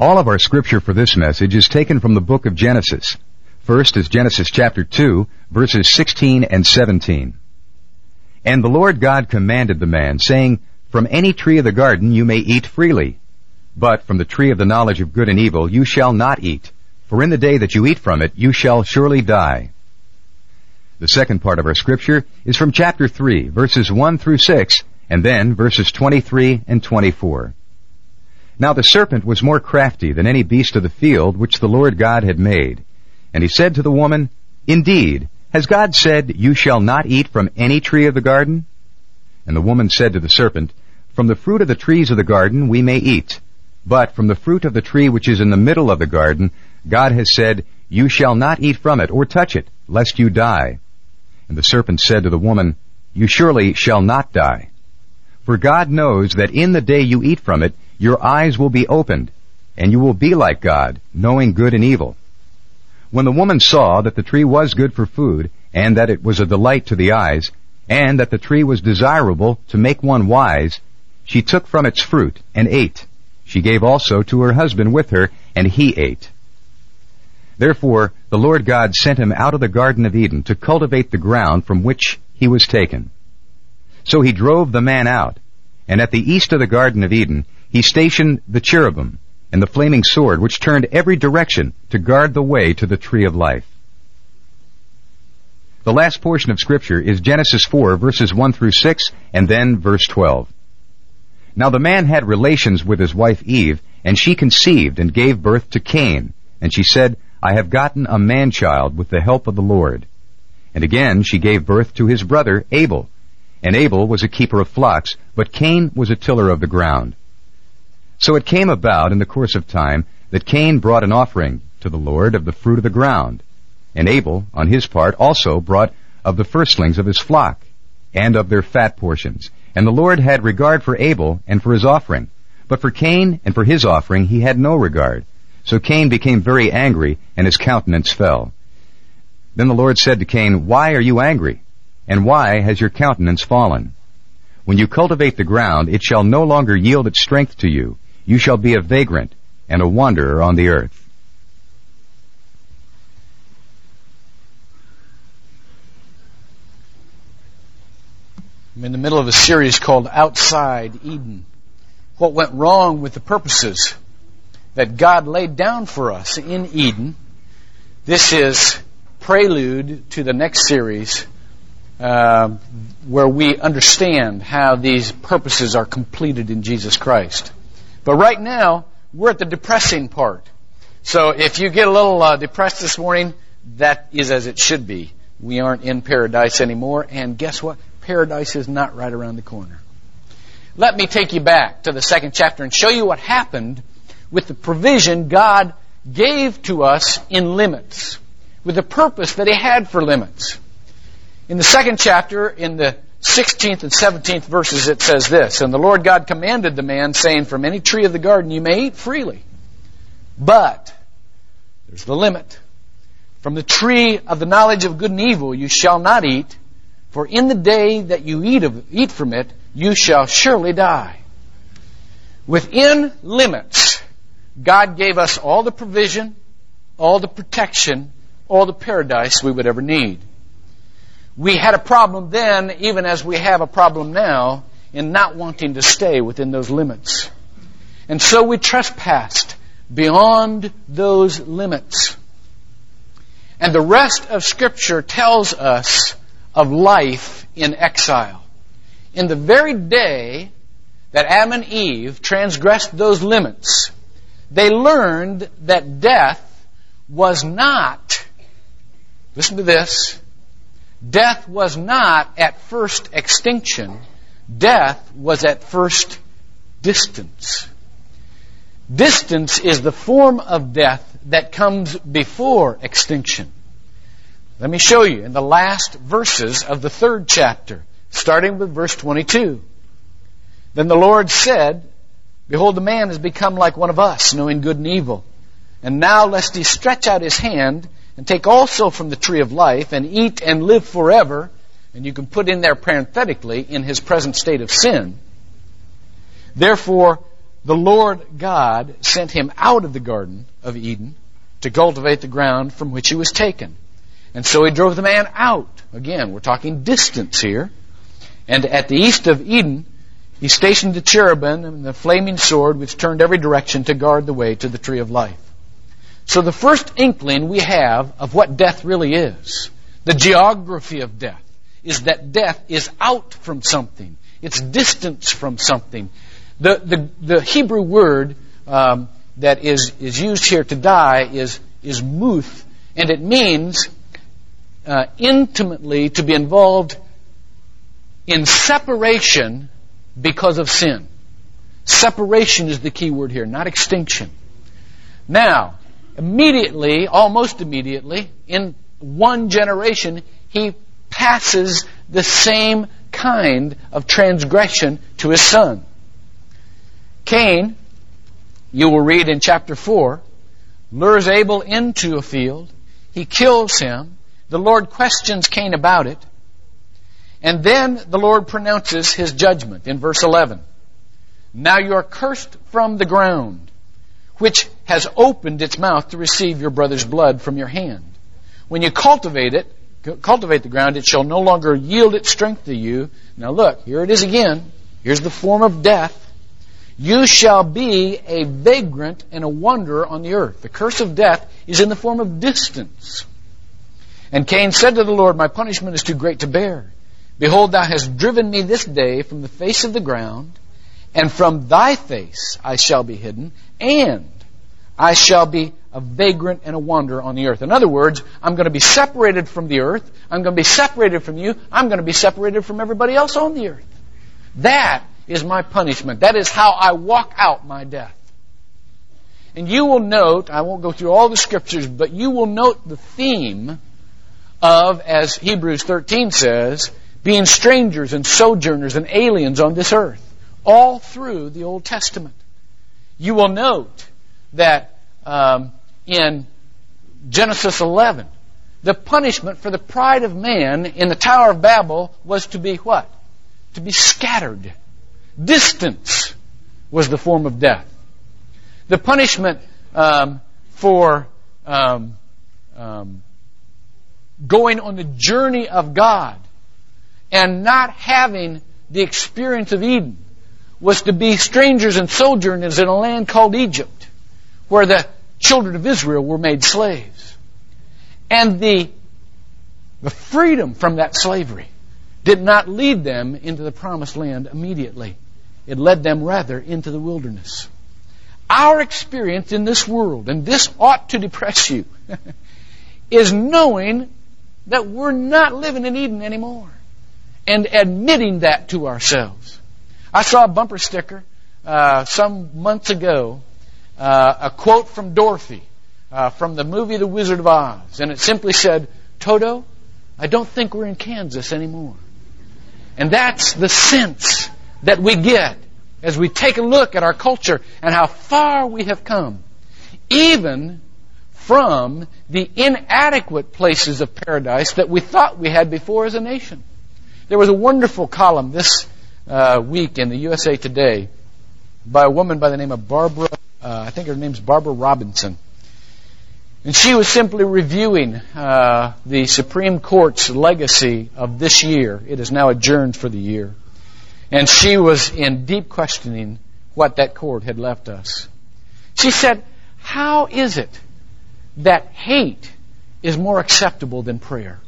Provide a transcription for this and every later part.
All of our scripture for this message is taken from the book of Genesis. First is Genesis chapter 2, verses 16 and 17. And the Lord God commanded the man, saying, From any tree of the garden you may eat freely, but from the tree of the knowledge of good and evil you shall not eat, for in the day that you eat from it you shall surely die. The second part of our scripture is from chapter 3, verses 1 through 6, and then verses 23 and 24. Now the serpent was more crafty than any beast of the field which the Lord God had made. And he said to the woman, Indeed, has God said, You shall not eat from any tree of the garden? And the woman said to the serpent, From the fruit of the trees of the garden we may eat. But from the fruit of the tree which is in the middle of the garden, God has said, You shall not eat from it, or touch it, lest you die. And the serpent said to the woman, You surely shall not die. For God knows that in the day you eat from it, your eyes will be opened, and you will be like God, knowing good and evil. When the woman saw that the tree was good for food, and that it was a delight to the eyes, and that the tree was desirable to make one wise, she took from its fruit and ate. She gave also to her husband with her, and he ate. Therefore the Lord God sent him out of the Garden of Eden to cultivate the ground from which he was taken. So he drove the man out, and at the east of the Garden of Eden he stationed the cherubim and the flaming sword, which turned every direction to guard the way to the tree of life. The last portion of Scripture is Genesis 4, verses 1 through 6, and then verse 12. Now the man had relations with his wife Eve, and she conceived and gave birth to Cain. And she said, I have gotten a man-child with the help of the Lord. And again she gave birth to his brother Abel. And Abel was a keeper of flocks, but Cain was a tiller of the ground. So it came about in the course of time that Cain brought an offering to the Lord of the fruit of the ground. And Abel, on his part, also brought of the firstlings of his flock, and of their fat portions. And the Lord had regard for Abel and for his offering. But for Cain and for his offering he had no regard. So Cain became very angry, and his countenance fell. Then the Lord said to Cain, Why are you angry? And why has your countenance fallen? When you cultivate the ground, it shall no longer yield its strength to you. You shall be a vagrant and a wanderer on the earth. I'm in the middle of a series called Outside Eden. What went wrong with the purposes that God laid down for us in Eden. This is prelude to the next series uh, where we understand how these purposes are completed in Jesus Christ. But right now, we're at the depressing part. So if you get a little uh, depressed this morning, that is as it should be. We aren't in paradise anymore, and guess what? Paradise is not right around the corner. Let me take you back to the second chapter and show you what happened with the provision God gave to us in limits, with the purpose that He had for limits. In the second chapter, in the 16th and 17th verses, it says this, And the Lord God commanded the man, saying, From any tree of the garden you may eat freely. But, there's the limit. From the tree of the knowledge of good and evil you shall not eat, for in the day that you eat, of, eat from it, you shall surely die. Within limits, God gave us all the provision, all the protection, all the paradise we would ever need. We had a problem then, even as we have a problem now, in not wanting to stay within those limits. And so we trespassed beyond those limits. And the rest of Scripture tells us of life in exile. In the very day that Adam and Eve transgressed those limits, they learned that death was not, listen to this, death was not at first extinction, death was at first distance. Distance is the form of death that comes before extinction. Let me show you in the last verses of the third chapter, starting with verse 22. Then the Lord said, Behold, the man has become like one of us, knowing good and evil. And now lest he stretch out his hand and take also from the tree of life and eat and live forever, and you can put in there parenthetically, in his present state of sin. Therefore, the Lord God sent him out of the Garden of Eden to cultivate the ground from which he was taken. And so he drove the man out. Again, we're talking distance here. And at the east of Eden, he stationed the cherubim and the flaming sword which turned every direction to guard the way to the tree of life. So the first inkling we have of what death really is, the geography of death, is that death is out from something. It's distance from something. The, the, the Hebrew word um, that is, is used here to die is, is muth, and it means uh, intimately to be involved in separation because of sin. Separation is the key word here, not extinction. Now, immediately, almost immediately, in one generation, he passes the same kind of transgression to his son. Cain, you will read in chapter 4, lures Abel into a field. He kills him. The Lord questions Cain about it. And then the Lord pronounces his judgment in verse 11. Now you are cursed from the ground, which has opened its mouth to receive your brother's blood from your hand. When you cultivate it, cultivate the ground, it shall no longer yield its strength to you. Now look, here it is again. Here's the form of death. You shall be a vagrant and a wanderer on the earth. The curse of death is in the form of distance. And Cain said to the Lord, My punishment is too great to bear. Behold, thou hast driven me this day from the face of the ground, and from thy face I shall be hidden, and I shall be a vagrant and a wanderer on the earth. In other words, I'm going to be separated from the earth. I'm going to be separated from you. I'm going to be separated from everybody else on the earth. That is my punishment. That is how I walk out my death. And you will note, I won't go through all the scriptures, but you will note the theme of, as Hebrews 13 says, being strangers and sojourners and aliens on this earth, all through the Old Testament. You will note that um, in Genesis 11, the punishment for the pride of man in the Tower of Babel was to be what? To be scattered. Distance was the form of death. The punishment um, for um, um, going on the journey of God and not having the experience of Eden was to be strangers and sojourners in a land called Egypt, where the children of Israel were made slaves. And the, the freedom from that slavery did not lead them into the promised land immediately. It led them rather into the wilderness. Our experience in this world, and this ought to depress you, is knowing that we're not living in Eden anymore and admitting that to ourselves. I saw a bumper sticker uh, some months ago, uh, a quote from Dorothy uh, from the movie The Wizard of Oz, and it simply said, Toto, I don't think we're in Kansas anymore. And that's the sense that we get as we take a look at our culture and how far we have come, even from the inadequate places of paradise that we thought we had before as a nation. There was a wonderful column this uh, week in the USA Today by a woman by the name of Barbara, uh, I think her name's Barbara Robinson. And she was simply reviewing uh, the Supreme Court's legacy of this year. It is now adjourned for the year. And she was in deep questioning what that court had left us. She said, How is it that hate is more acceptable than prayer?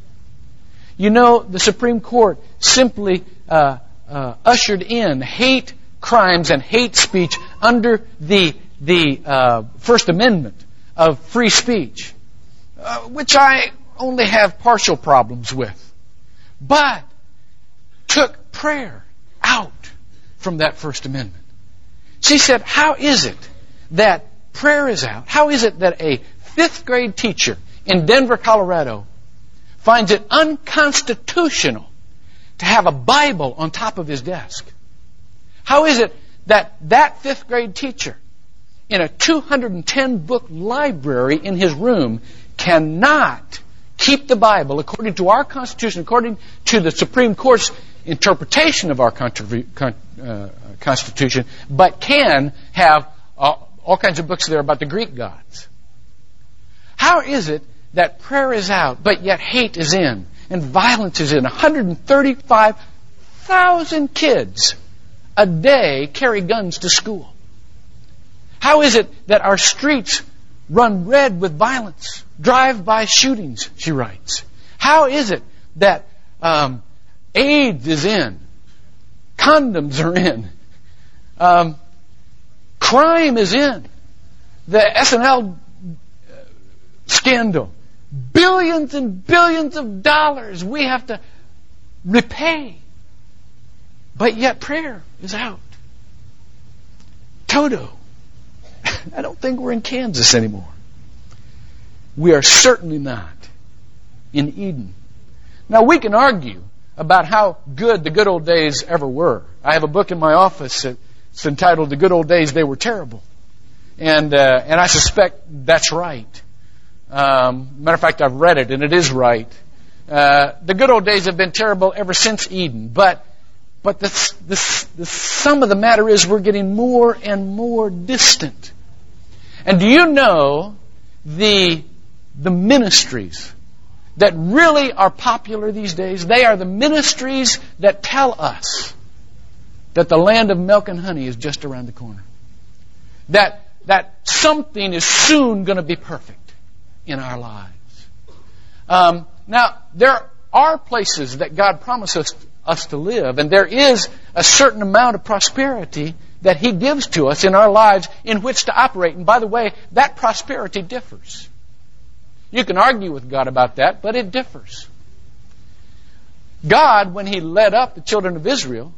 You know, the Supreme Court simply uh, uh, ushered in hate crimes and hate speech under the the uh, First Amendment of free speech, uh, which I only have partial problems with, but took prayer out from that First Amendment. She said, "How is it that prayer is out? How is it that a fifth grade teacher in Denver, Colorado, finds it unconstitutional to have a Bible on top of his desk. How is it that that fifth grade teacher in a 210 book library in his room cannot keep the Bible according to our Constitution, according to the Supreme Court's interpretation of our uh, Constitution, but can have uh, all kinds of books there about the Greek gods. How is it that prayer is out, but yet hate is in, and violence is in? 135,000 kids a day carry guns to school. How is it that our streets run red with violence, drive-by shootings, she writes? How is it that um, AIDS is in, condoms are in, um, crime is in, the S&L scandal, billions and billions of dollars we have to repay, but yet prayer is out. Toto. I don't think we're in Kansas anymore. We are certainly not in Eden. Now we can argue about how good the good old days ever were. I have a book in my office that's entitled "The Good Old Days They Were Terrible," and uh, and I suspect that's right. Um, matter of fact, I've read it and it is right. Uh, the good old days have been terrible ever since Eden, but but the, the, the sum of the matter is we're getting more and more distant. And do you know the the ministries that really are popular these days, they are the ministries that tell us that the land of milk and honey is just around the corner. That, that something is soon going to be perfect in our lives. Um, now, there are places that God promises us to live, and there is a certain amount of prosperity that He gives to us in our lives in which to operate. And by the way, that prosperity differs. You can argue with God about that, but it differs. God, when He led up the children of Israel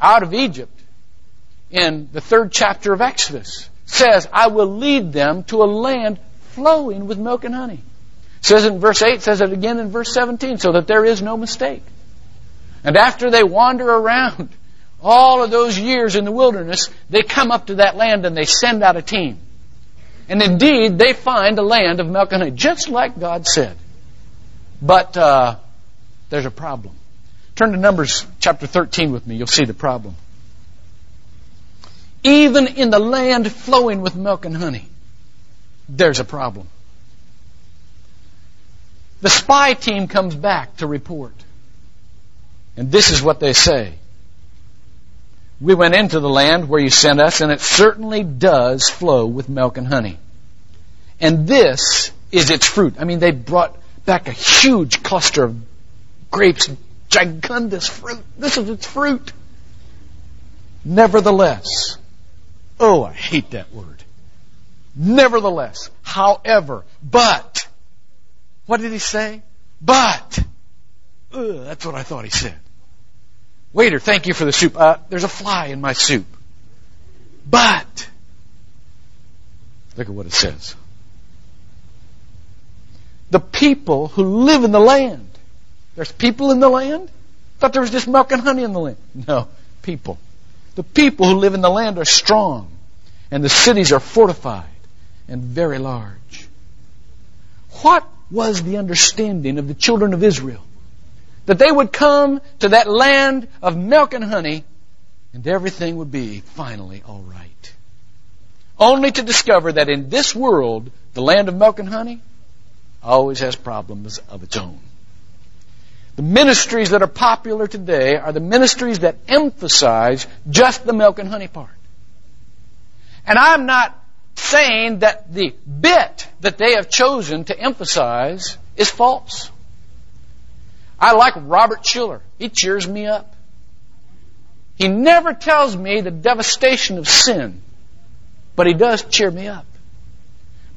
out of Egypt in the third chapter of Exodus, says, I will lead them to a land flowing with milk and honey. says in verse 8, says it again in verse 17, so that there is no mistake. And after they wander around all of those years in the wilderness, they come up to that land and they send out a team. And indeed, they find a land of milk and honey, just like God said. But uh, there's a problem. Turn to Numbers chapter 13 with me. You'll see the problem. Even in the land flowing with milk and honey, there's a problem. The spy team comes back to report. And this is what they say. We went into the land where you sent us, and it certainly does flow with milk and honey. And this is its fruit. I mean, they brought back a huge cluster of grapes, gigantous fruit. This is its fruit. Nevertheless, oh, I hate that word. Nevertheless, however, but, what did he say? But, ugh, that's what I thought he said. Waiter, thank you for the soup. Uh, there's a fly in my soup. But, look at what it says. The people who live in the land. There's people in the land? thought there was just milk and honey in the land. No, people. The people who live in the land are strong, and the cities are fortified and very large. What was the understanding of the children of Israel? That they would come to that land of milk and honey and everything would be finally all right. Only to discover that in this world, the land of milk and honey always has problems of its own. The ministries that are popular today are the ministries that emphasize just the milk and honey part. And I'm not saying that the bit that they have chosen to emphasize is false. I like Robert Schuller. He cheers me up. He never tells me the devastation of sin, but he does cheer me up.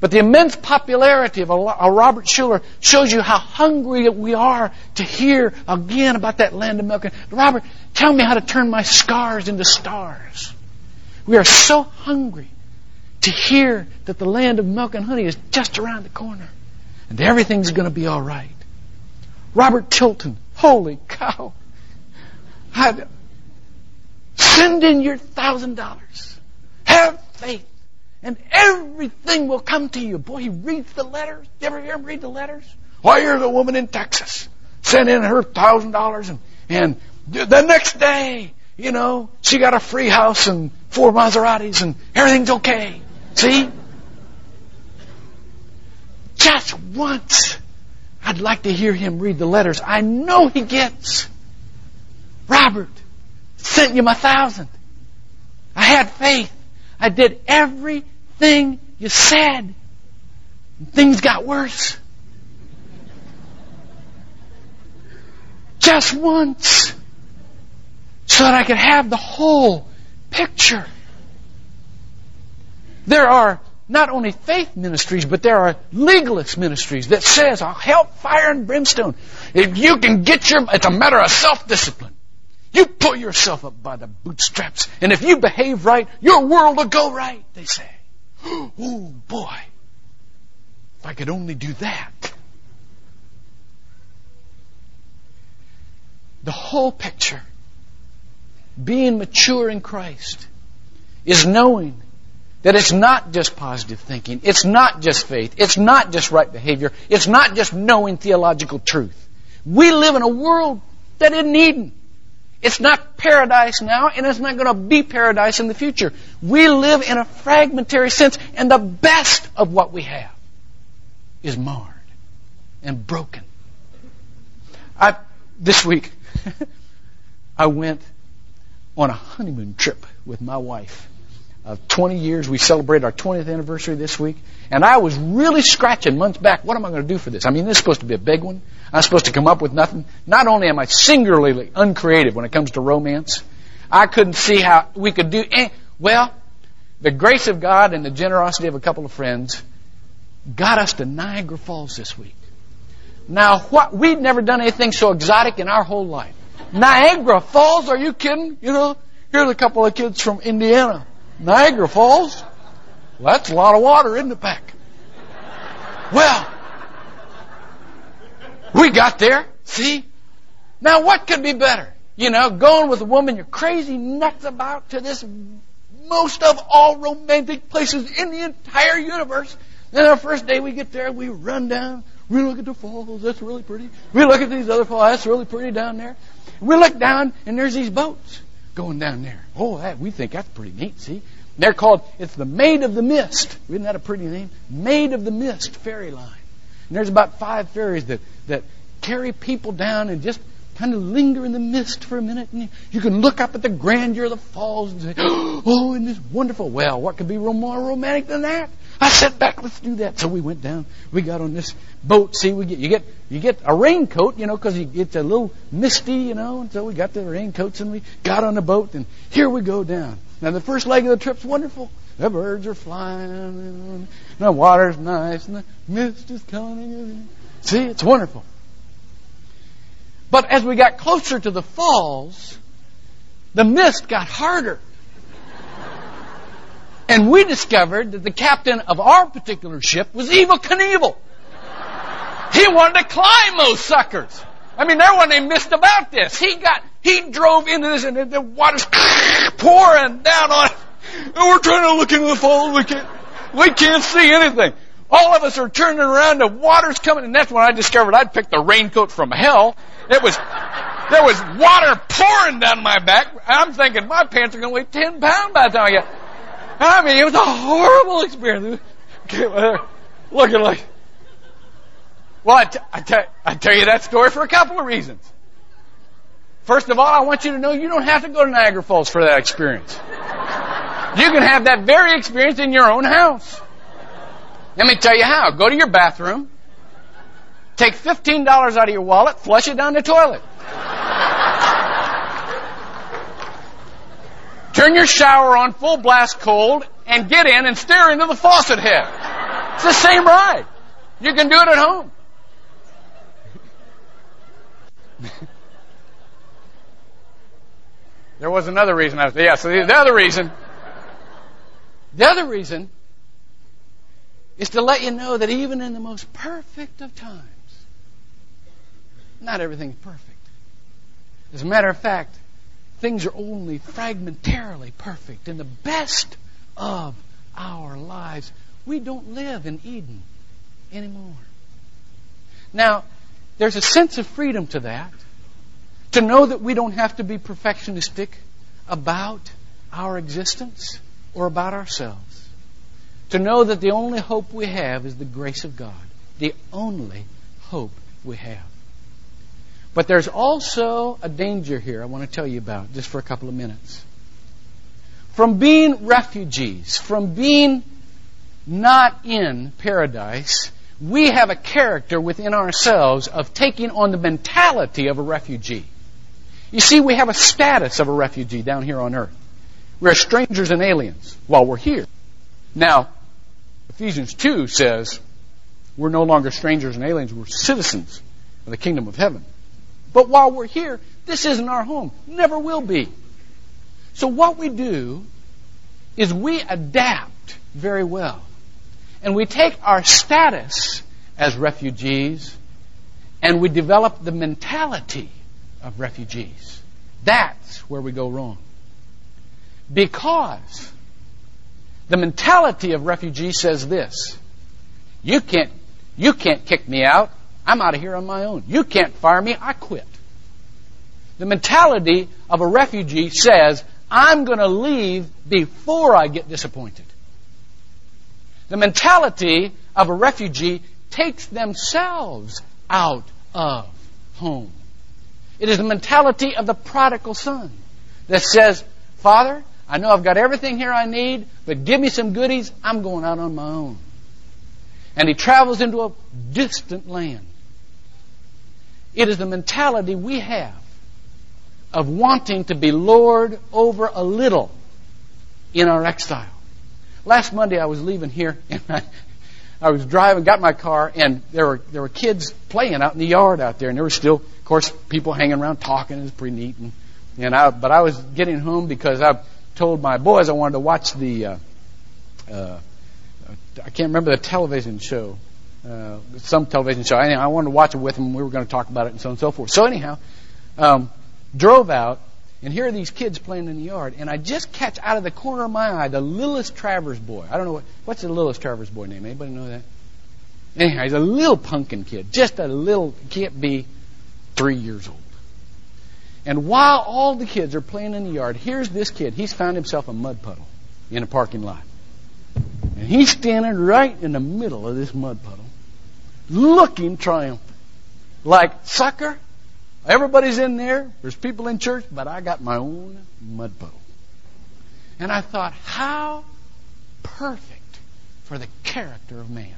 But the immense popularity of a Robert Schuller shows you how hungry we are to hear again about that land of milk. And honey. Robert, tell me how to turn my scars into stars. We are so hungry to hear that the land of milk and honey is just around the corner and everything's going to be all right. Robert Tilton. Holy cow. I'd send in your thousand dollars. Have faith. And everything will come to you. Boy, he reads the letters. You ever hear him read the letters? Oh, Why, here's a woman in Texas. Sent in her thousand dollars and, and The next day, you know, she got a free house and four Maseratis and everything's okay. See? Just once, I'd like to hear him read the letters I know he gets. Robert, sent you my thousand. I had faith. I did everything you said. Things got worse. Just once. So that I could have the whole picture. There are not only faith ministries, but there are legalist ministries that says, I'll help fire and brimstone. If you can get your, it's a matter of self-discipline. You pull yourself up by the bootstraps, and if you behave right, your world will go right, they say. Oh boy. If I could only do that. The whole picture, being mature in Christ, is knowing that it's not just positive thinking, it's not just faith, it's not just right behavior, it's not just knowing theological truth. We live in a world that isn't Eden. It's not paradise now, and it's not going to be paradise in the future. We live in a fragmentary sense, and the best of what we have is marred and broken. I, this week, I went on a honeymoon trip with my wife of 20 years. We celebrate our 20th anniversary this week. And I was really scratching months back. What am I going to do for this? I mean, this is supposed to be a big one. I'm supposed to come up with nothing. Not only am I singularly uncreative when it comes to romance, I couldn't see how we could do. Any, well, the grace of God and the generosity of a couple of friends got us to Niagara Falls this week. Now, what we'd never done anything so exotic in our whole life. Niagara Falls? Are you kidding? You know, here's a couple of kids from Indiana. Niagara Falls? Well, that's a lot of water, isn't it? Well, we got there. See? Now what could be better? You know, going with a woman you're crazy nuts about to this most of all romantic places in the entire universe. Then our first day we get there, we run down, we look at the falls, that's really pretty. We look at these other falls, that's really pretty down there. We look down and there's these boats going down there. Oh, that, we think that's pretty neat, see? They're called, it's the Maid of the Mist. Isn't that a pretty name? Maid of the Mist ferry line. And there's about five ferries that, that carry people down and just kind of linger in the mist for a minute. And you, you can look up at the grandeur of the falls and say, oh, isn't this wonderful? Well, what could be more romantic than that? I sat back, let's do that. So we went down. We got on this boat. See, we get you get you get a raincoat, you know, because it's a little misty, you know. And so we got the raincoats and we got on the boat and here we go down. Now the first leg of the trip's wonderful. The birds are flying, and the water's nice, and the mist is coming. See, it's wonderful. But as we got closer to the falls, the mist got harder. And we discovered that the captain of our particular ship was Evel Knievel. He wanted to climb those suckers. I mean, there wasn't any mist about this. He got, he drove into this and the water's pouring down on it. And we're trying to look into the falls. We can't, we can't see anything. All of us are turning around. The water's coming, and that's when I discovered I'd picked the raincoat from hell. It was, there was water pouring down my back. I'm thinking my pants are going to weigh 10 pounds by the time I get, I mean, it was a horrible experience. Looking like, well, I, t- I, t- I tell you that story for a couple of reasons. First of all, I want you to know you don't have to go to Niagara Falls for that experience. You can have that very experience in your own house. Let me tell you how. Go to your bathroom, take $15 out of your wallet, flush it down the toilet. Turn your shower on full blast cold and get in and stare into the faucet head. It's the same ride. You can do it at home. There was another reason I was, yeah, so the other reason, the other reason is to let you know that even in the most perfect of times, not everything's perfect. As a matter of fact, things are only fragmentarily perfect. In the best of our lives, we don't live in Eden anymore. Now, there's a sense of freedom to that To know that we don't have to be perfectionistic about our existence or about ourselves. To know that the only hope we have is the grace of God. The only hope we have. But there's also a danger here I want to tell you about just for a couple of minutes. From being refugees, from being not in paradise, we have a character within ourselves of taking on the mentality of a refugee. You see, we have a status of a refugee down here on earth. We're strangers and aliens while we're here. Now, Ephesians 2 says we're no longer strangers and aliens, we're citizens of the kingdom of heaven. But while we're here, this isn't our home. Never will be. So what we do is we adapt very well. And we take our status as refugees and we develop the mentality of refugees. That's where we go wrong. Because the mentality of refugees says this you can't, you can't kick me out. I'm out of here on my own. You can't fire me. I quit. The mentality of a refugee says, I'm going to leave before I get disappointed. The mentality of a refugee takes themselves out of home. It is the mentality of the prodigal son that says, Father, I know I've got everything here I need, but give me some goodies. I'm going out on my own. And he travels into a distant land. It is the mentality we have of wanting to be Lord over a little in our exile. Last Monday I was leaving here and I, I was driving, got my car, and there were there were kids playing out in the yard out there, and there were still, course, people hanging around talking. Was pretty neat, and and I but I was getting home because I told my boys I wanted to watch the uh, uh, I can't remember the television show, uh, some television show. Anyhow, I wanted to watch it with them. We were going to talk about it and so on and so forth. So anyhow, um, drove out, and here are these kids playing in the yard, and I just catch out of the corner of my eye the littlest Travers boy. I don't know what what's the littlest Travers boy name. Anybody know that? Anyhow, he's a little pumpkin kid, just a little can't be three years old. And while all the kids are playing in the yard, here's this kid. He's found himself a mud puddle in a parking lot. And he's standing right in the middle of this mud puddle, looking triumphant. Like, sucker, everybody's in there, there's people in church, but I got my own mud puddle. And I thought, how perfect for the character of man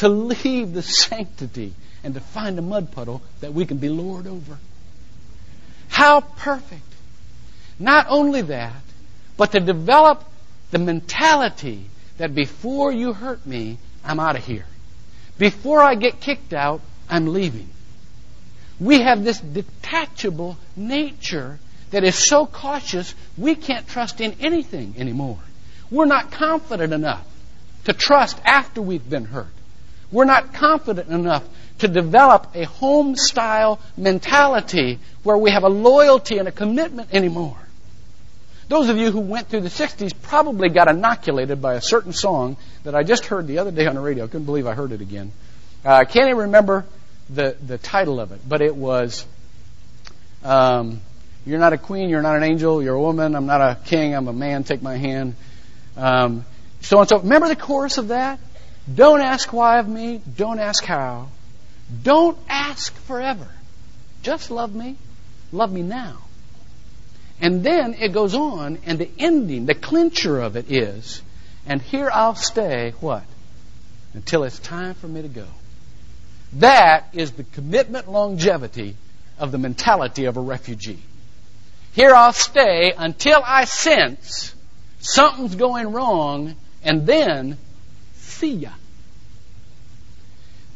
to leave the sanctity and to find a mud puddle that we can be Lord over. How perfect. Not only that, but to develop the mentality that before you hurt me, I'm out of here. Before I get kicked out, I'm leaving. We have this detachable nature that is so cautious we can't trust in anything anymore. We're not confident enough to trust after we've been hurt. We're not confident enough to develop a home style mentality where we have a loyalty and a commitment anymore. Those of you who went through the 60s probably got inoculated by a certain song that I just heard the other day on the radio. I couldn't believe I heard it again. Uh, I can't even remember the, the title of it, but it was um, You're not a queen, you're not an angel, you're a woman, I'm not a king, I'm a man, take my hand. Um, so and so. Remember the chorus of that? Don't ask why of me, don't ask how. Don't ask forever. Just love me. Love me now. And then it goes on, and the ending, the clincher of it is, and here I'll stay, what? Until it's time for me to go. That is the commitment longevity of the mentality of a refugee. Here I'll stay until I sense something's going wrong, and then ya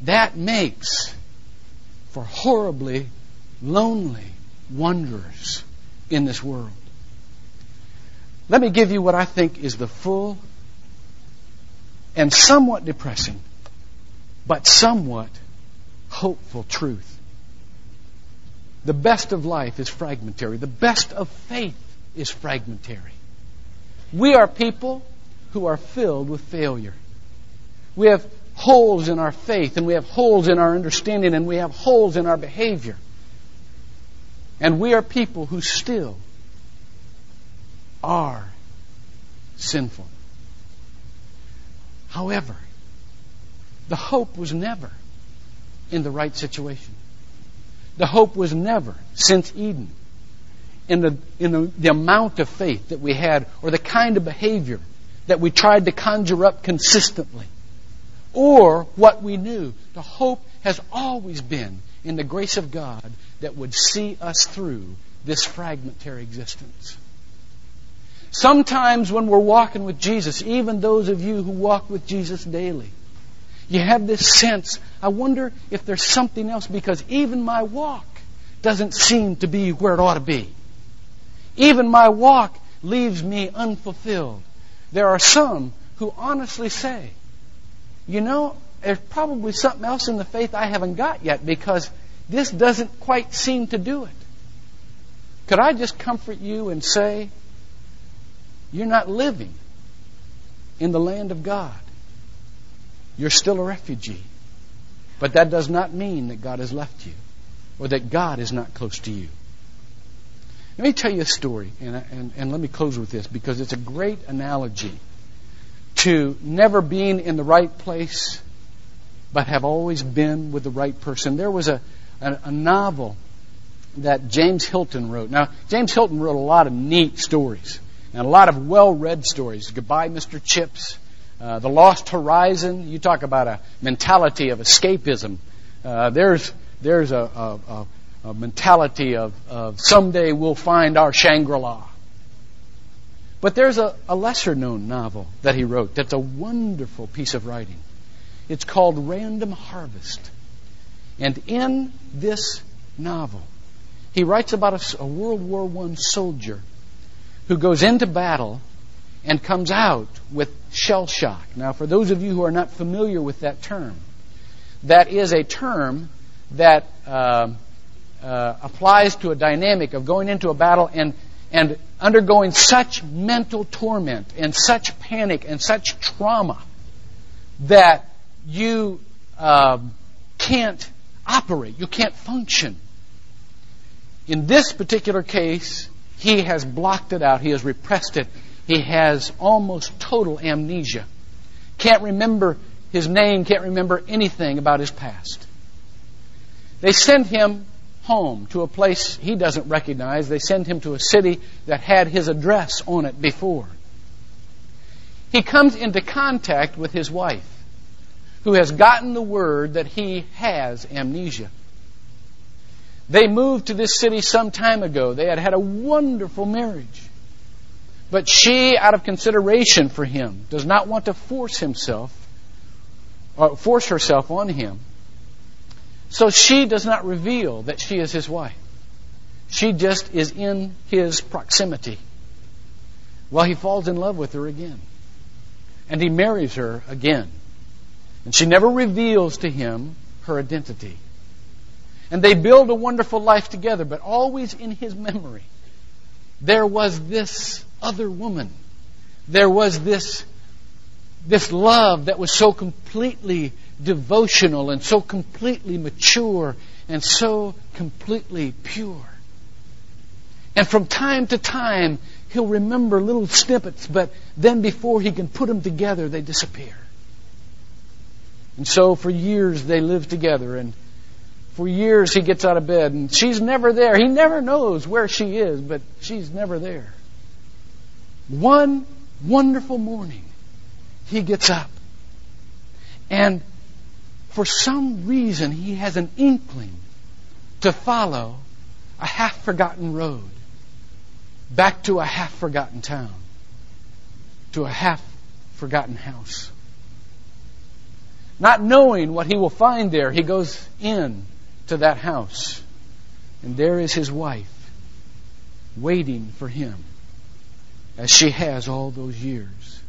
that makes for horribly lonely wanderers in this world. Let me give you what I think is the full and somewhat depressing, but somewhat hopeful truth. The best of life is fragmentary. The best of faith is fragmentary. We are people who are filled with failure. We have holes in our faith and we have holes in our understanding and we have holes in our behavior. And we are people who still are sinful. However, the hope was never in the right situation. The hope was never since Eden in the, in the, the amount of faith that we had or the kind of behavior that we tried to conjure up consistently or what we knew. The hope has always been in the grace of God that would see us through this fragmentary existence. Sometimes when we're walking with Jesus, even those of you who walk with Jesus daily, you have this sense, I wonder if there's something else because even my walk doesn't seem to be where it ought to be. Even my walk leaves me unfulfilled. There are some who honestly say, you know, there's probably something else in the faith I haven't got yet because this doesn't quite seem to do it. Could I just comfort you and say, you're not living in the land of God. You're still a refugee. But that does not mean that God has left you or that God is not close to you. Let me tell you a story, and, and, and let me close with this because it's a great analogy to never being in the right place, but have always been with the right person. There was a, a, a novel that James Hilton wrote. Now, James Hilton wrote a lot of neat stories and a lot of well read stories. Goodbye, Mr. Chips. Uh, the Lost Horizon. You talk about a mentality of escapism. Uh, there's there's a, a, a mentality of, of someday we'll find our Shangri La. But there's a, a lesser known novel that he wrote that's a wonderful piece of writing. It's called Random Harvest. And in this novel, he writes about a, a World War I soldier who goes into battle and comes out with shell shock. Now, for those of you who are not familiar with that term, that is a term that uh, uh, applies to a dynamic of going into a battle and and undergoing such mental torment and such panic and such trauma that you um, can't operate, you can't function. In this particular case, he has blocked it out, he has repressed it, he has almost total amnesia. Can't remember his name, can't remember anything about his past. They send him home to a place he doesn't recognize. They send him to a city that had his address on it before. He comes into contact with his wife, who has gotten the word that he has amnesia. They moved to this city some time ago. They had had a wonderful marriage. But she, out of consideration for him, does not want to force himself, or force herself on him so she does not reveal that she is his wife. She just is in his proximity. Well, he falls in love with her again. And he marries her again. And she never reveals to him her identity. And they build a wonderful life together, but always in his memory. There was this other woman. There was this, this love that was so completely devotional and so completely mature and so completely pure. And from time to time, he'll remember little snippets, but then before he can put them together, they disappear. And so for years they live together, and for years he gets out of bed, and she's never there. He never knows where she is, but she's never there. One wonderful morning, he gets up, and for some reason, he has an inkling to follow a half forgotten road back to a half forgotten town, to a half forgotten house. Not knowing what he will find there, he goes in to that house. And there is his wife waiting for him as she has all those years.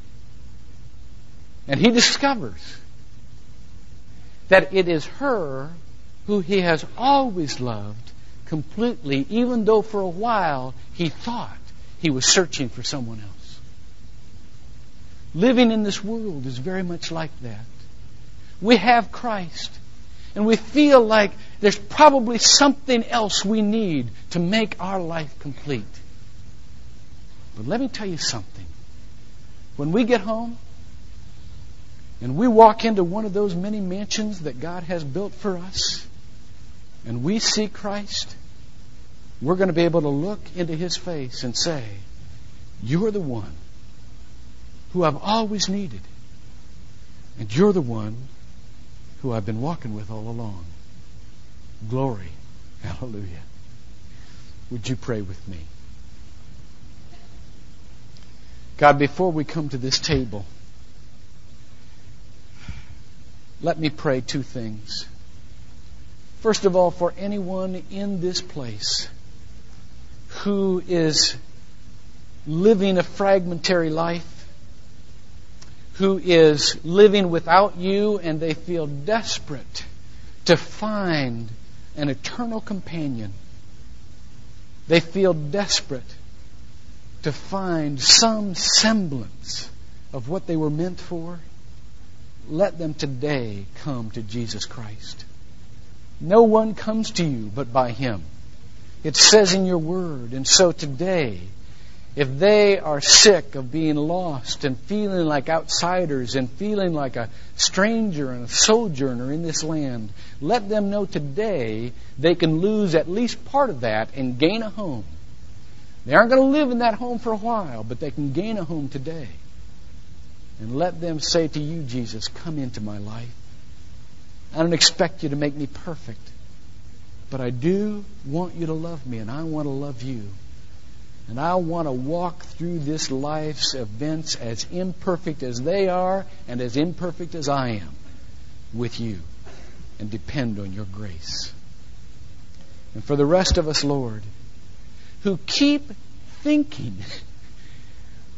And he discovers that it is her who he has always loved completely, even though for a while he thought he was searching for someone else. Living in this world is very much like that. We have Christ, And we feel like there's probably something else we need to make our life complete. But let me tell you something. When we get home and we walk into one of those many mansions that God has built for us and we see Christ, we're going to be able to look into His face and say, You're the one who I've always needed. And you're the one who I've been walking with all along. Glory. Hallelujah. Would you pray with me? God, before we come to this table, let me pray two things. First of all, for anyone in this place who is living a fragmentary life, who is living without you and they feel desperate to find an eternal companion. They feel desperate to find some semblance of what they were meant for. Let them today come to Jesus Christ. No one comes to you but by Him. It says in your word. And so today, if they are sick of being lost and feeling like outsiders and feeling like a stranger and a sojourner in this land, let them know today they can lose at least part of that and gain a home. They aren't going to live in that home for a while, but they can gain a home today. And let them say to you, Jesus, come into my life. I don't expect you to make me perfect, but I do want you to love me, and I want to love you. And I want to walk through this life's events as imperfect as they are and as imperfect as I am with you and depend on your grace. And for the rest of us, Lord, who keep thinking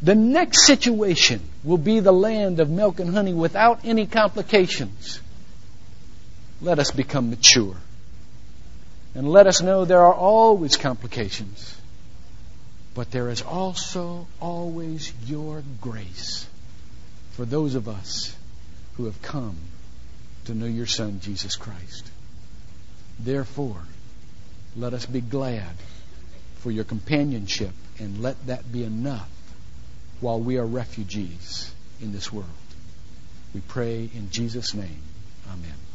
the next situation will be the land of milk and honey without any complications, let us become mature. And let us know there are always complications but there is also always your grace for those of us who have come to know your Son, Jesus Christ. Therefore, let us be glad for your companionship and let that be enough while we are refugees in this world. We pray in Jesus' name. Amen.